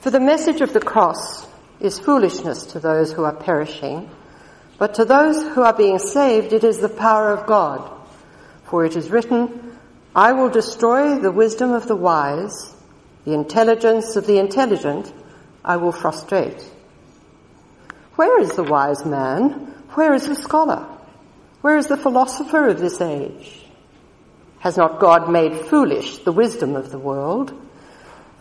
For the message of the cross is foolishness to those who are perishing, but to those who are being saved it is the power of God. For it is written, I will destroy the wisdom of the wise, the intelligence of the intelligent I will frustrate. Where is the wise man? Where is the scholar? Where is the philosopher of this age? Has not God made foolish the wisdom of the world?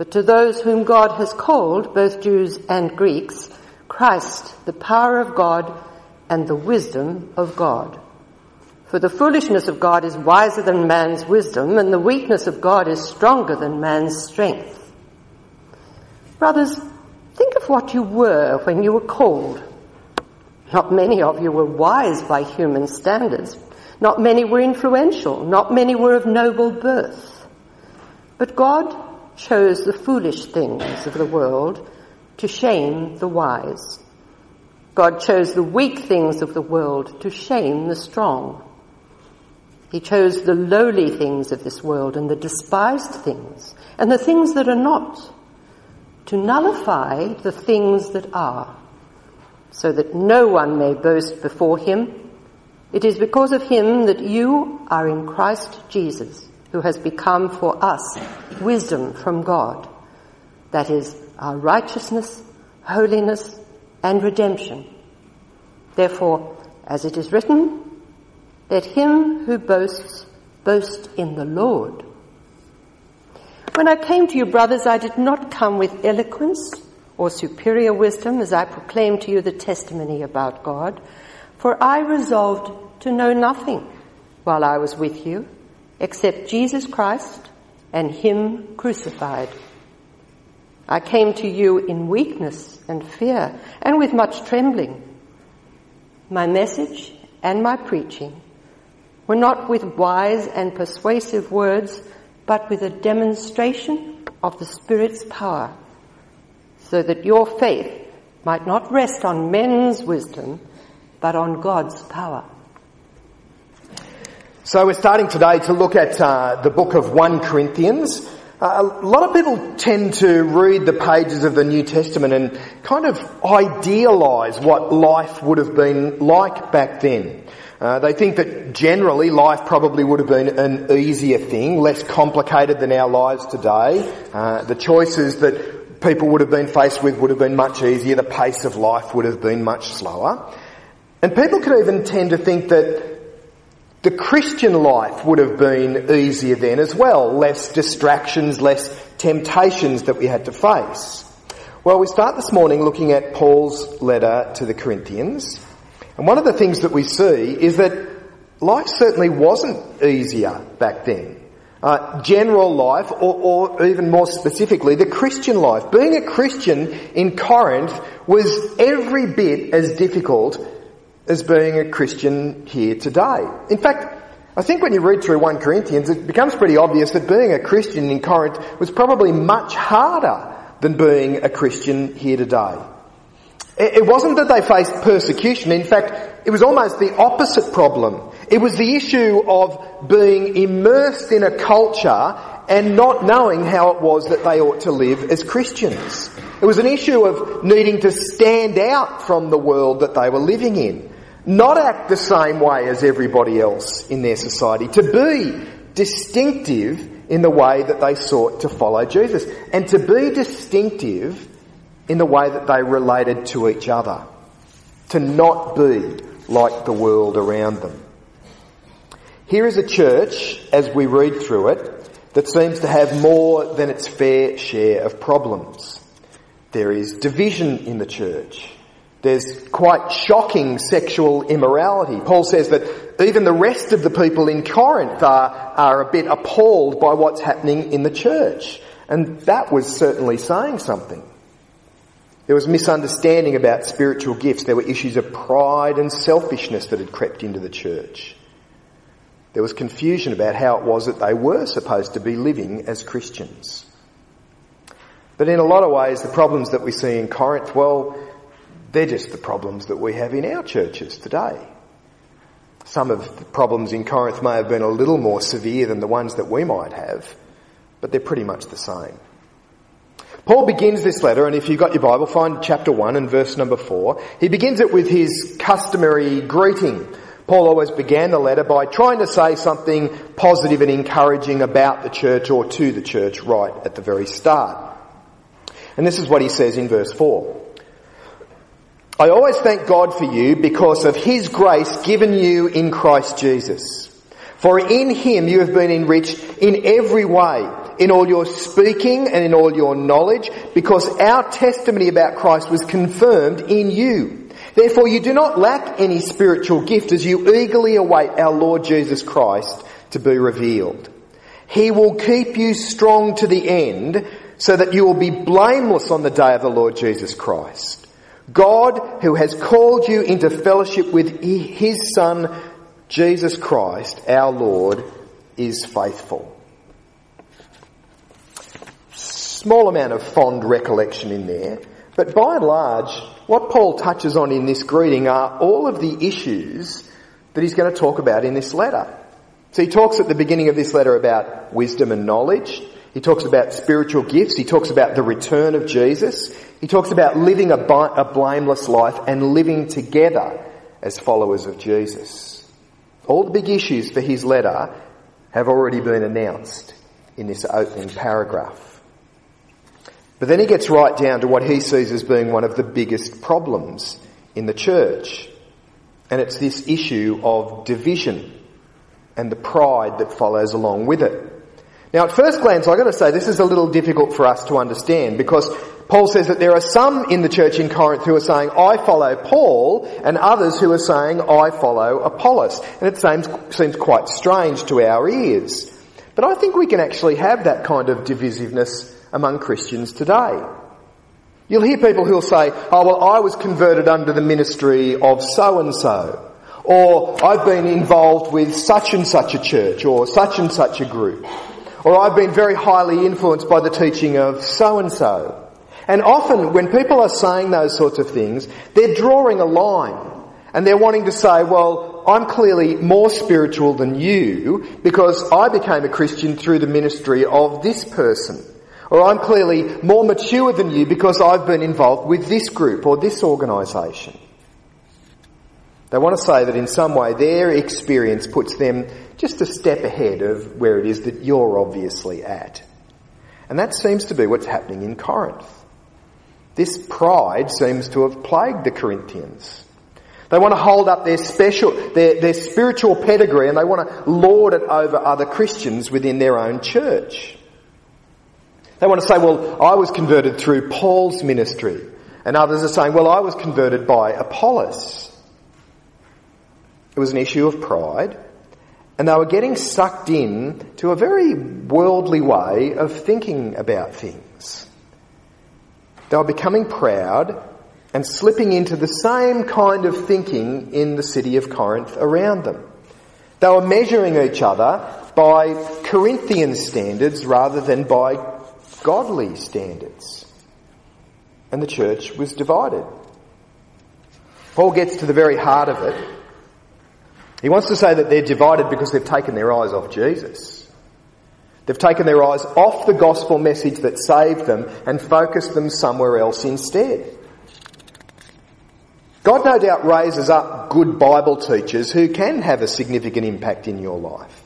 But to those whom God has called, both Jews and Greeks, Christ, the power of God and the wisdom of God. For the foolishness of God is wiser than man's wisdom, and the weakness of God is stronger than man's strength. Brothers, think of what you were when you were called. Not many of you were wise by human standards. Not many were influential. Not many were of noble birth. But God chose the foolish things of the world to shame the wise. God chose the weak things of the world to shame the strong. He chose the lowly things of this world and the despised things and the things that are not to nullify the things that are, so that no one may boast before him. It is because of him that you are in Christ Jesus, who has become for us wisdom from God. That is our righteousness, holiness, and redemption. Therefore, as it is written, let him who boasts boast in the Lord. When I came to you, brothers, I did not come with eloquence or superior wisdom as I proclaimed to you the testimony about God, for I resolved to know nothing while I was with you except Jesus Christ and Him crucified. I came to you in weakness and fear and with much trembling. My message and my preaching were not with wise and persuasive words, but with a demonstration of the Spirit's power, so that your faith might not rest on men's wisdom, but on God's power. So we're starting today to look at uh, the book of 1 Corinthians. Uh, a lot of people tend to read the pages of the New Testament and kind of idealise what life would have been like back then. Uh, they think that generally life probably would have been an easier thing, less complicated than our lives today. Uh, the choices that people would have been faced with would have been much easier. The pace of life would have been much slower. And people could even tend to think that the Christian life would have been easier then as well. Less distractions, less temptations that we had to face. Well, we start this morning looking at Paul's letter to the Corinthians. And one of the things that we see is that life certainly wasn't easier back then. Uh, general life, or, or even more specifically, the Christian life. Being a Christian in Corinth was every bit as difficult as being a Christian here today. In fact, I think when you read through 1 Corinthians, it becomes pretty obvious that being a Christian in Corinth was probably much harder than being a Christian here today. It wasn't that they faced persecution. In fact, it was almost the opposite problem. It was the issue of being immersed in a culture and not knowing how it was that they ought to live as Christians. It was an issue of needing to stand out from the world that they were living in. Not act the same way as everybody else in their society. To be distinctive in the way that they sought to follow Jesus. And to be distinctive in the way that they related to each other, to not be like the world around them. Here is a church, as we read through it, that seems to have more than its fair share of problems. There is division in the church. There's quite shocking sexual immorality. Paul says that even the rest of the people in Corinth are, are a bit appalled by what's happening in the church. And that was certainly saying something. There was misunderstanding about spiritual gifts. There were issues of pride and selfishness that had crept into the church. There was confusion about how it was that they were supposed to be living as Christians. But in a lot of ways, the problems that we see in Corinth, well, they're just the problems that we have in our churches today. Some of the problems in Corinth may have been a little more severe than the ones that we might have, but they're pretty much the same. Paul begins this letter, and if you've got your Bible, find chapter 1 and verse number 4. He begins it with his customary greeting. Paul always began the letter by trying to say something positive and encouraging about the church or to the church right at the very start. And this is what he says in verse 4. I always thank God for you because of His grace given you in Christ Jesus. For in Him you have been enriched in every way, in all your speaking and in all your knowledge, because our testimony about Christ was confirmed in you. Therefore you do not lack any spiritual gift as you eagerly await our Lord Jesus Christ to be revealed. He will keep you strong to the end so that you will be blameless on the day of the Lord Jesus Christ. God, who has called you into fellowship with His Son, Jesus Christ, our Lord, is faithful. Small amount of fond recollection in there, but by and large, what Paul touches on in this greeting are all of the issues that he's going to talk about in this letter. So he talks at the beginning of this letter about wisdom and knowledge. He talks about spiritual gifts. He talks about the return of Jesus. He talks about living a, a blameless life and living together as followers of Jesus. All the big issues for his letter have already been announced in this opening paragraph. But then he gets right down to what he sees as being one of the biggest problems in the church. And it's this issue of division and the pride that follows along with it. Now at first glance, I've got to say this is a little difficult for us to understand because Paul says that there are some in the church in Corinth who are saying, I follow Paul, and others who are saying, I follow Apollos. And it seems, seems quite strange to our ears. But I think we can actually have that kind of divisiveness among Christians today. You'll hear people who'll say, oh well I was converted under the ministry of so and so. Or I've been involved with such and such a church or such and such a group. Or I've been very highly influenced by the teaching of so and so. And often when people are saying those sorts of things, they're drawing a line. And they're wanting to say, well, I'm clearly more spiritual than you because I became a Christian through the ministry of this person. Or I'm clearly more mature than you because I've been involved with this group or this organisation. They want to say that in some way their experience puts them just a step ahead of where it is that you're obviously at. And that seems to be what's happening in Corinth. This pride seems to have plagued the Corinthians. They want to hold up their special, their, their spiritual pedigree and they want to lord it over other Christians within their own church. They want to say, well, I was converted through Paul's ministry. And others are saying, well, I was converted by Apollos. It was an issue of pride. And they were getting sucked in to a very worldly way of thinking about things. They were becoming proud and slipping into the same kind of thinking in the city of Corinth around them. They were measuring each other by Corinthian standards rather than by godly standards. And the church was divided. Paul gets to the very heart of it. He wants to say that they're divided because they've taken their eyes off Jesus. They've taken their eyes off the gospel message that saved them and focused them somewhere else instead. God no doubt raises up good Bible teachers who can have a significant impact in your life.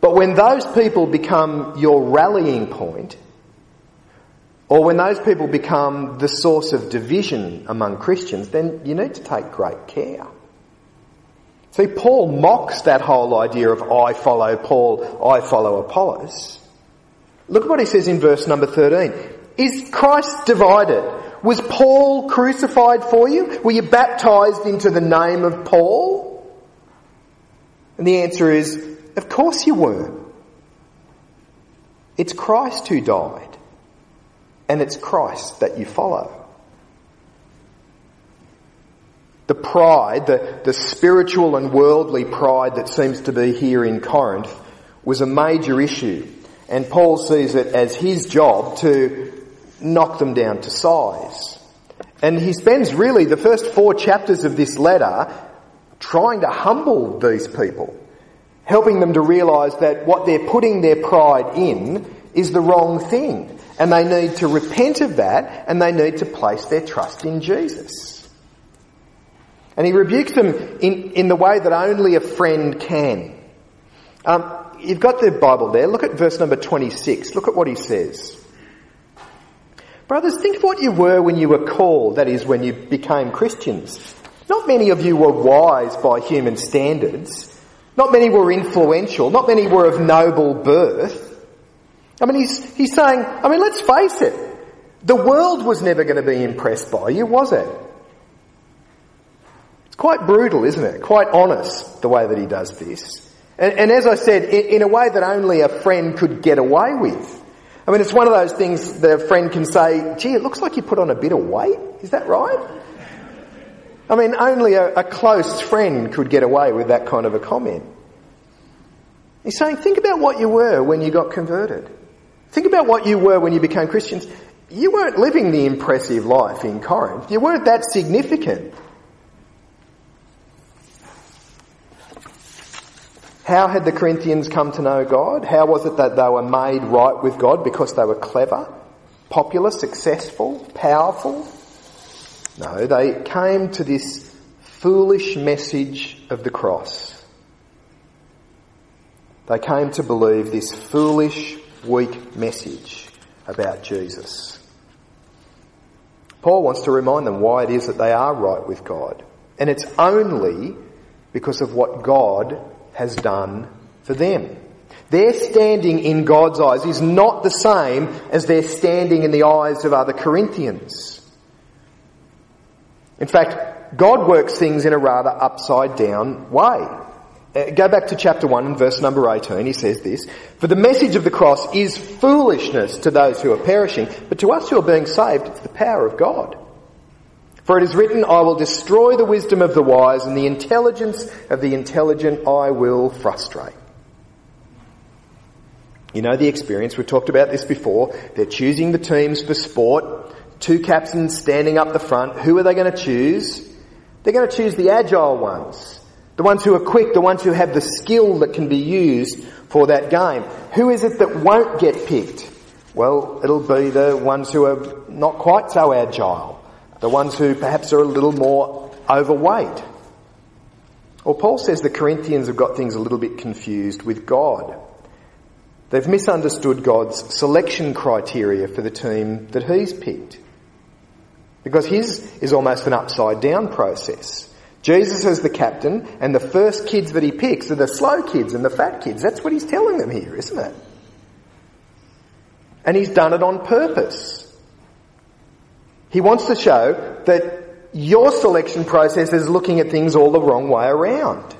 But when those people become your rallying point, or when those people become the source of division among Christians, then you need to take great care. See, Paul mocks that whole idea of I follow Paul, I follow Apollos. Look at what he says in verse number 13. Is Christ divided? Was Paul crucified for you? Were you baptized into the name of Paul? And the answer is, of course you weren't. It's Christ who died. And it's Christ that you follow. The pride, the, the spiritual and worldly pride that seems to be here in Corinth was a major issue. And Paul sees it as his job to knock them down to size. And he spends really the first four chapters of this letter trying to humble these people, helping them to realise that what they're putting their pride in is the wrong thing. And they need to repent of that and they need to place their trust in Jesus. And he rebukes them in, in the way that only a friend can. Um, you've got the Bible there. Look at verse number 26. Look at what he says. Brothers, think of what you were when you were called, that is, when you became Christians. Not many of you were wise by human standards. Not many were influential. Not many were of noble birth. I mean, he's, he's saying, I mean, let's face it. The world was never going to be impressed by you, was it? It's quite brutal, isn't it? Quite honest, the way that he does this. And, and as I said, in, in a way that only a friend could get away with. I mean, it's one of those things that a friend can say, gee, it looks like you put on a bit of weight. Is that right? I mean, only a, a, close friend could get away with that kind of a comment. He's saying, think about what you were when you got converted. Think about what you were when you became Christians. You weren't living the impressive life in Corinth. You weren't that significant. How had the Corinthians come to know God? How was it that they were made right with God? Because they were clever, popular, successful, powerful? No, they came to this foolish message of the cross. They came to believe this foolish, weak message about Jesus. Paul wants to remind them why it is that they are right with God. And it's only because of what God has done for them. Their standing in God's eyes is not the same as their standing in the eyes of other Corinthians. In fact, God works things in a rather upside down way. Uh, go back to chapter 1 and verse number 18. He says this, For the message of the cross is foolishness to those who are perishing, but to us who are being saved, it's the power of God. For it is written, I will destroy the wisdom of the wise and the intelligence of the intelligent I will frustrate. You know the experience, we've talked about this before. They're choosing the teams for sport. Two captains standing up the front. Who are they going to choose? They're going to choose the agile ones. The ones who are quick, the ones who have the skill that can be used for that game. Who is it that won't get picked? Well, it'll be the ones who are not quite so agile the ones who perhaps are a little more overweight. Well, Paul says the Corinthians have got things a little bit confused with God. They've misunderstood God's selection criteria for the team that he's picked. Because his is almost an upside down process. Jesus is the captain and the first kids that he picks are the slow kids and the fat kids. That's what he's telling them here, isn't it? And he's done it on purpose. He wants to show that your selection process is looking at things all the wrong way around.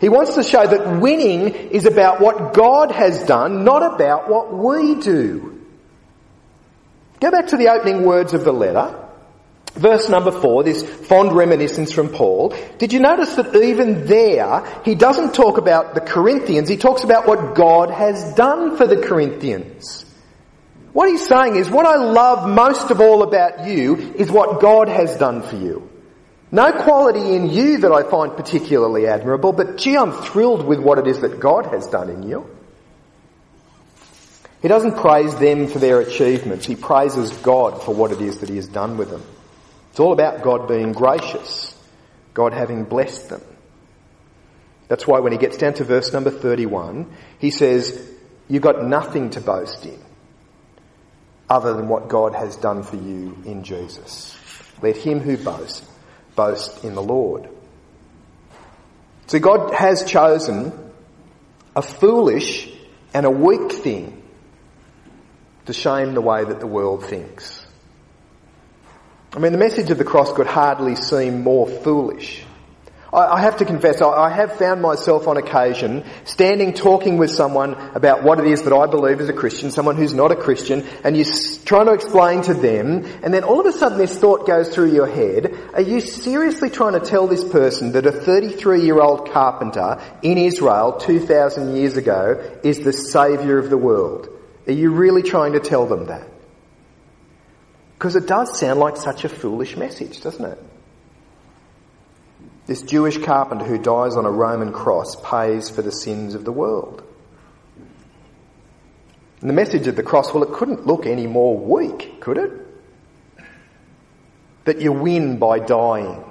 He wants to show that winning is about what God has done, not about what we do. Go back to the opening words of the letter. Verse number four, this fond reminiscence from Paul. Did you notice that even there, he doesn't talk about the Corinthians, he talks about what God has done for the Corinthians. What he's saying is, what I love most of all about you is what God has done for you. No quality in you that I find particularly admirable, but gee, I'm thrilled with what it is that God has done in you. He doesn't praise them for their achievements. He praises God for what it is that He has done with them. It's all about God being gracious, God having blessed them. That's why when he gets down to verse number 31, he says, you've got nothing to boast in other than what God has done for you in Jesus. Let him who boasts boast in the Lord. So God has chosen a foolish and a weak thing to shame the way that the world thinks. I mean, the message of the cross could hardly seem more foolish. I, have to confess, I, have found myself on occasion standing talking with someone about what it is that I believe as a Christian, someone who's not a Christian, and you're trying to explain to them, and then all of a sudden this thought goes through your head, are you seriously trying to tell this person that a 33 year old carpenter in Israel 2,000 years ago is the saviour of the world? Are you really trying to tell them that? Because it does sound like such a foolish message, doesn't it? This Jewish carpenter who dies on a Roman cross pays for the sins of the world. And the message of the cross, well, it couldn't look any more weak, could it? That you win by dying.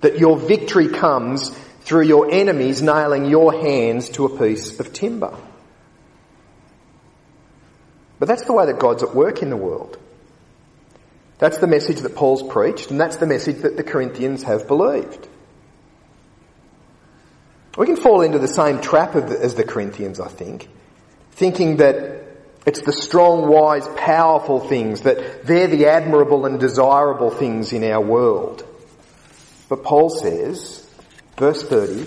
That your victory comes through your enemies nailing your hands to a piece of timber. But that's the way that God's at work in the world. That's the message that Paul's preached, and that's the message that the Corinthians have believed. We can fall into the same trap as the Corinthians, I think, thinking that it's the strong, wise, powerful things, that they're the admirable and desirable things in our world. But Paul says, verse 30,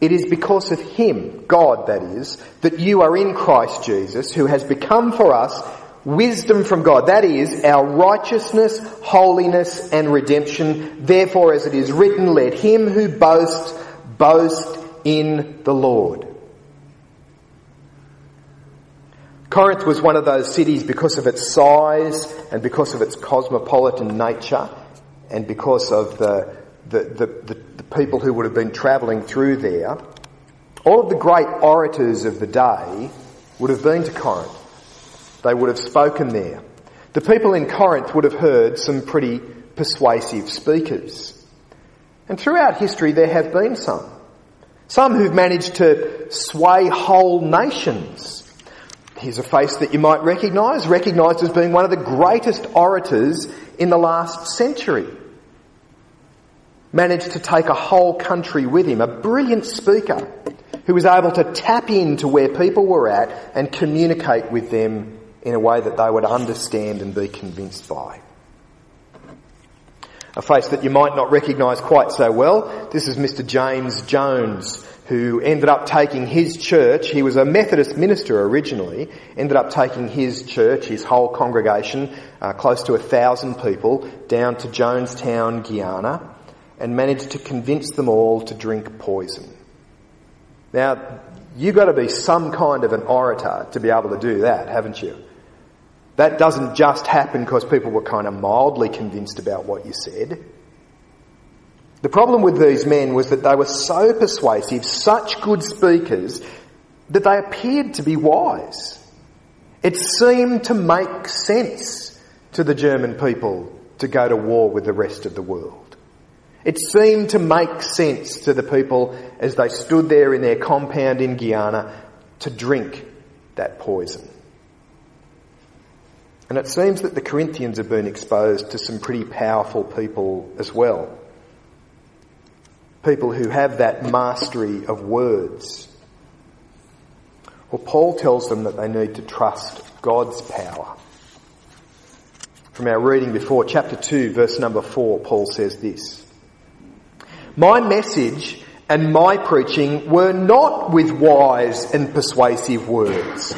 it is because of Him, God that is, that you are in Christ Jesus, who has become for us wisdom from God. That is our righteousness, holiness and redemption. Therefore, as it is written, let him who boasts boast in the Lord. Corinth was one of those cities because of its size and because of its cosmopolitan nature and because of the, the, the, the, the people who would have been travelling through there. All of the great orators of the day would have been to Corinth. They would have spoken there. The people in Corinth would have heard some pretty persuasive speakers. And throughout history there have been some. Some who've managed to sway whole nations. Here's a face that you might recognise, recognised as being one of the greatest orators in the last century. Managed to take a whole country with him, a brilliant speaker who was able to tap into where people were at and communicate with them in a way that they would understand and be convinced by. A face that you might not recognise quite so well. This is Mr. James Jones, who ended up taking his church, he was a Methodist minister originally, ended up taking his church, his whole congregation, uh, close to a thousand people, down to Jonestown, Guyana, and managed to convince them all to drink poison. Now, you've got to be some kind of an orator to be able to do that, haven't you? That doesn't just happen because people were kind of mildly convinced about what you said. The problem with these men was that they were so persuasive, such good speakers, that they appeared to be wise. It seemed to make sense to the German people to go to war with the rest of the world. It seemed to make sense to the people as they stood there in their compound in Guyana to drink that poison. And it seems that the Corinthians have been exposed to some pretty powerful people as well. People who have that mastery of words. Well, Paul tells them that they need to trust God's power. From our reading before, chapter 2, verse number 4, Paul says this. My message and my preaching were not with wise and persuasive words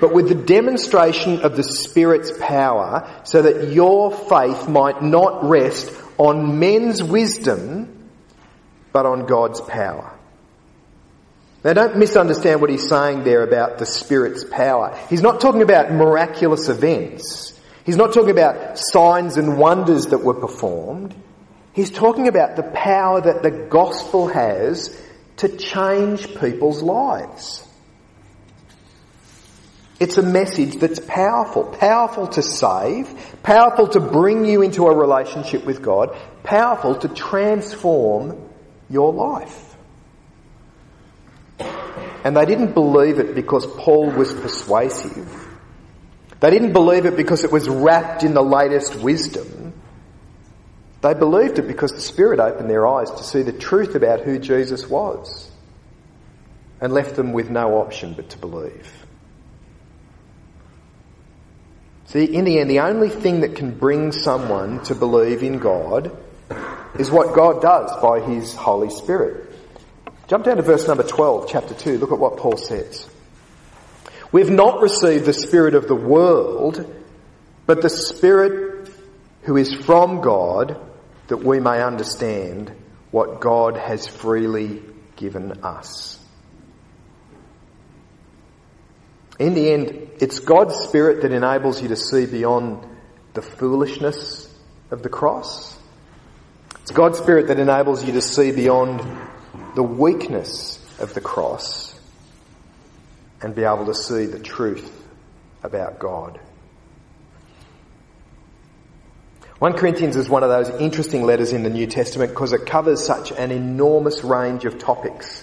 but with the demonstration of the Spirit's power, so that your faith might not rest on men's wisdom, but on God's power. Now don't misunderstand what he's saying there about the Spirit's power. He's not talking about miraculous events. He's not talking about signs and wonders that were performed. He's talking about the power that the gospel has to change people's lives. It's a message that's powerful, powerful to save, powerful to bring you into a relationship with God, powerful to transform your life. And they didn't believe it because Paul was persuasive. They didn't believe it because it was wrapped in the latest wisdom. They believed it because the Spirit opened their eyes to see the truth about who Jesus was and left them with no option but to believe. See, in the end, the only thing that can bring someone to believe in God is what God does by His Holy Spirit. Jump down to verse number 12, chapter 2. Look at what Paul says. We've not received the Spirit of the world, but the Spirit who is from God, that we may understand what God has freely given us. In the end, it's God's Spirit that enables you to see beyond the foolishness of the cross. It's God's Spirit that enables you to see beyond the weakness of the cross and be able to see the truth about God. 1 Corinthians is one of those interesting letters in the New Testament because it covers such an enormous range of topics.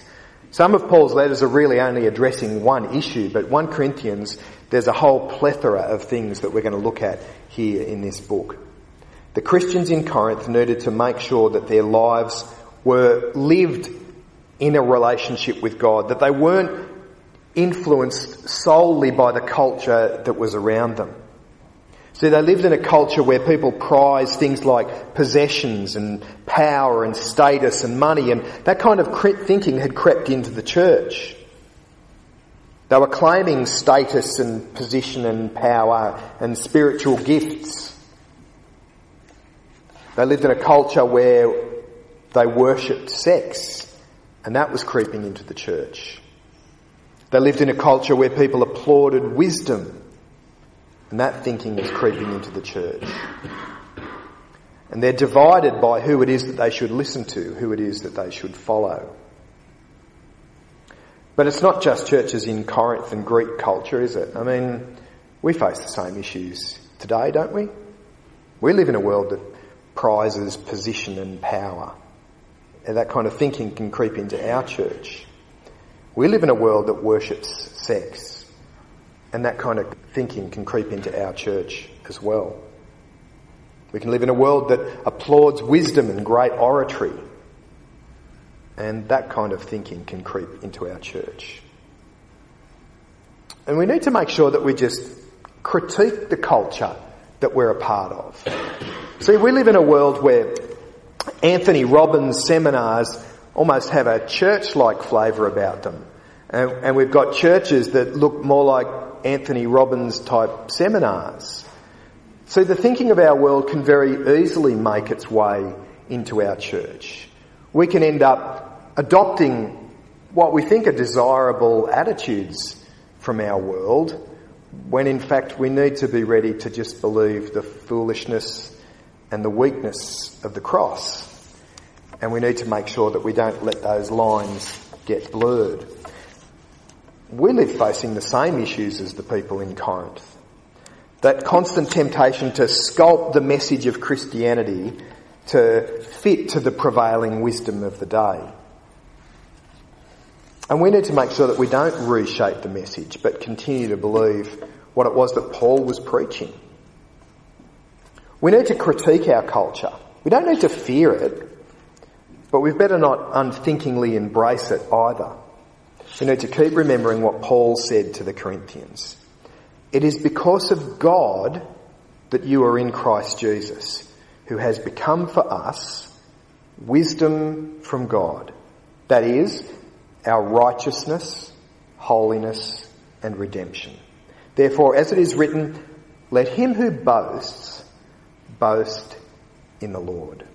Some of Paul's letters are really only addressing one issue, but 1 Corinthians, there's a whole plethora of things that we're going to look at here in this book. The Christians in Corinth needed to make sure that their lives were lived in a relationship with God, that they weren't influenced solely by the culture that was around them. See, they lived in a culture where people prized things like possessions and power and status and money and that kind of thinking had crept into the church. They were claiming status and position and power and spiritual gifts. They lived in a culture where they worshipped sex and that was creeping into the church. They lived in a culture where people applauded wisdom and that thinking is creeping into the church. And they're divided by who it is that they should listen to, who it is that they should follow. But it's not just churches in Corinth and Greek culture, is it? I mean, we face the same issues today, don't we? We live in a world that prizes position and power. And that kind of thinking can creep into our church. We live in a world that worships sex. And that kind of thinking can creep into our church as well. We can live in a world that applauds wisdom and great oratory. And that kind of thinking can creep into our church. And we need to make sure that we just critique the culture that we're a part of. See, we live in a world where Anthony Robbins seminars almost have a church-like flavour about them. And, and, we've got churches that look more like Anthony Robbins type seminars. So the thinking of our world can very easily make its way into our church. We can end up adopting what we think are desirable attitudes from our world when in fact we need to be ready to just believe the foolishness and the weakness of the cross. And we need to make sure that we don't let those lines get blurred we live facing the same issues as the people in Corinth. That constant temptation to sculpt the message of Christianity to fit to the prevailing wisdom of the day. And we need to make sure that we don't reshape the message, but continue to believe what it was that Paul was preaching. We need to critique our culture. We don't need to fear it, but we've better not unthinkingly embrace it either. We need to keep remembering what Paul said to the Corinthians. It is because of God that you are in Christ Jesus, who has become for us wisdom from God. That is, our righteousness, holiness, and redemption. Therefore, as it is written, let him who boasts boast in the Lord.